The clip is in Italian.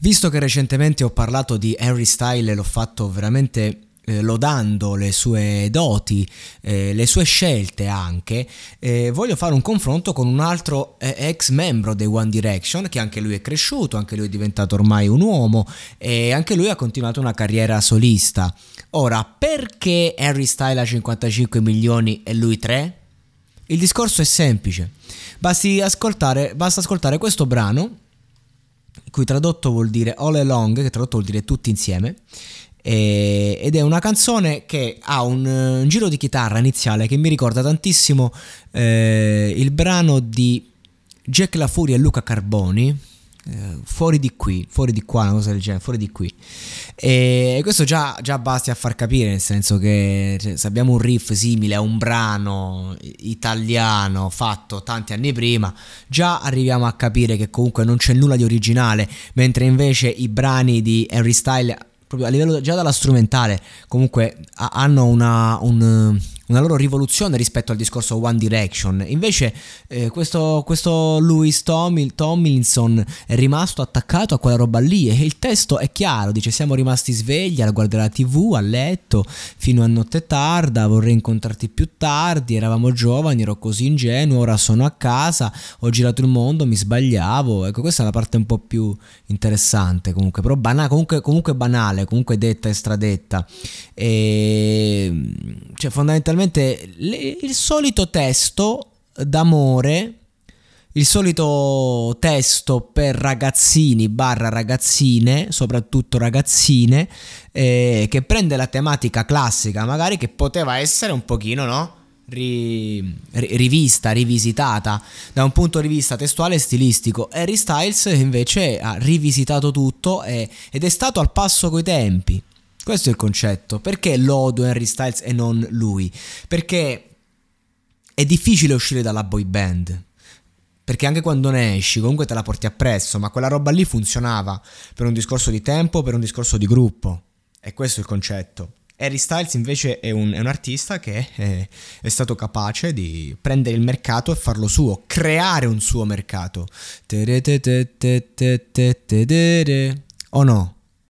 Visto che recentemente ho parlato di Harry Style e l'ho fatto veramente eh, lodando le sue doti, eh, le sue scelte anche, eh, voglio fare un confronto con un altro eh, ex membro dei One Direction che anche lui è cresciuto, anche lui è diventato ormai un uomo e anche lui ha continuato una carriera solista. Ora, perché Harry Style ha 55 milioni e lui 3? Il discorso è semplice. Basti ascoltare, basta ascoltare questo brano cui tradotto vuol dire All Along, che tradotto vuol dire tutti insieme, e, ed è una canzone che ha un, un, giro di chitarra iniziale che mi ricorda tantissimo eh, il brano di Jack La Furia e Luca Carboni, eh, fuori di qui, fuori di qua, una cosa del genere, fuori di qui. E questo già, già basti a far capire, nel senso che cioè, se abbiamo un riff simile a un brano italiano fatto tanti anni prima, già arriviamo a capire che comunque non c'è nulla di originale, mentre invece i brani di Harry Style proprio a livello già dalla strumentale comunque hanno una, un, una loro rivoluzione rispetto al discorso One Direction. Invece eh, questo, questo Louis Tomil, Tomlinson è rimasto attaccato a quella roba lì e il testo è chiaro, dice siamo rimasti svegli a guardare la tv, a letto, fino a notte tarda, vorrei incontrarti più tardi, eravamo giovani, ero così ingenuo, ora sono a casa, ho girato il mondo, mi sbagliavo. Ecco, questa è la parte un po' più interessante comunque, però banale, comunque, comunque banale, comunque detta e stradetta. E, cioè fondamentalmente fondamentalmente il solito testo d'amore, il solito testo per ragazzini barra ragazzine, soprattutto ragazzine, eh, che prende la tematica classica, magari che poteva essere un pochino, no? Ri, rivista, rivisitata da un punto di vista testuale e stilistico. Harry Styles invece ha rivisitato tutto e, ed è stato al passo coi tempi. Questo è il concetto. Perché lodo Harry Styles e non lui? Perché è difficile uscire dalla boy band. Perché anche quando ne esci, comunque te la porti appresso, ma quella roba lì funzionava per un discorso di tempo, per un discorso di gruppo. E questo è il concetto. Harry Styles invece è un, è un artista che è, è, stato capace di prendere il mercato e farlo suo, creare un suo mercato. O no?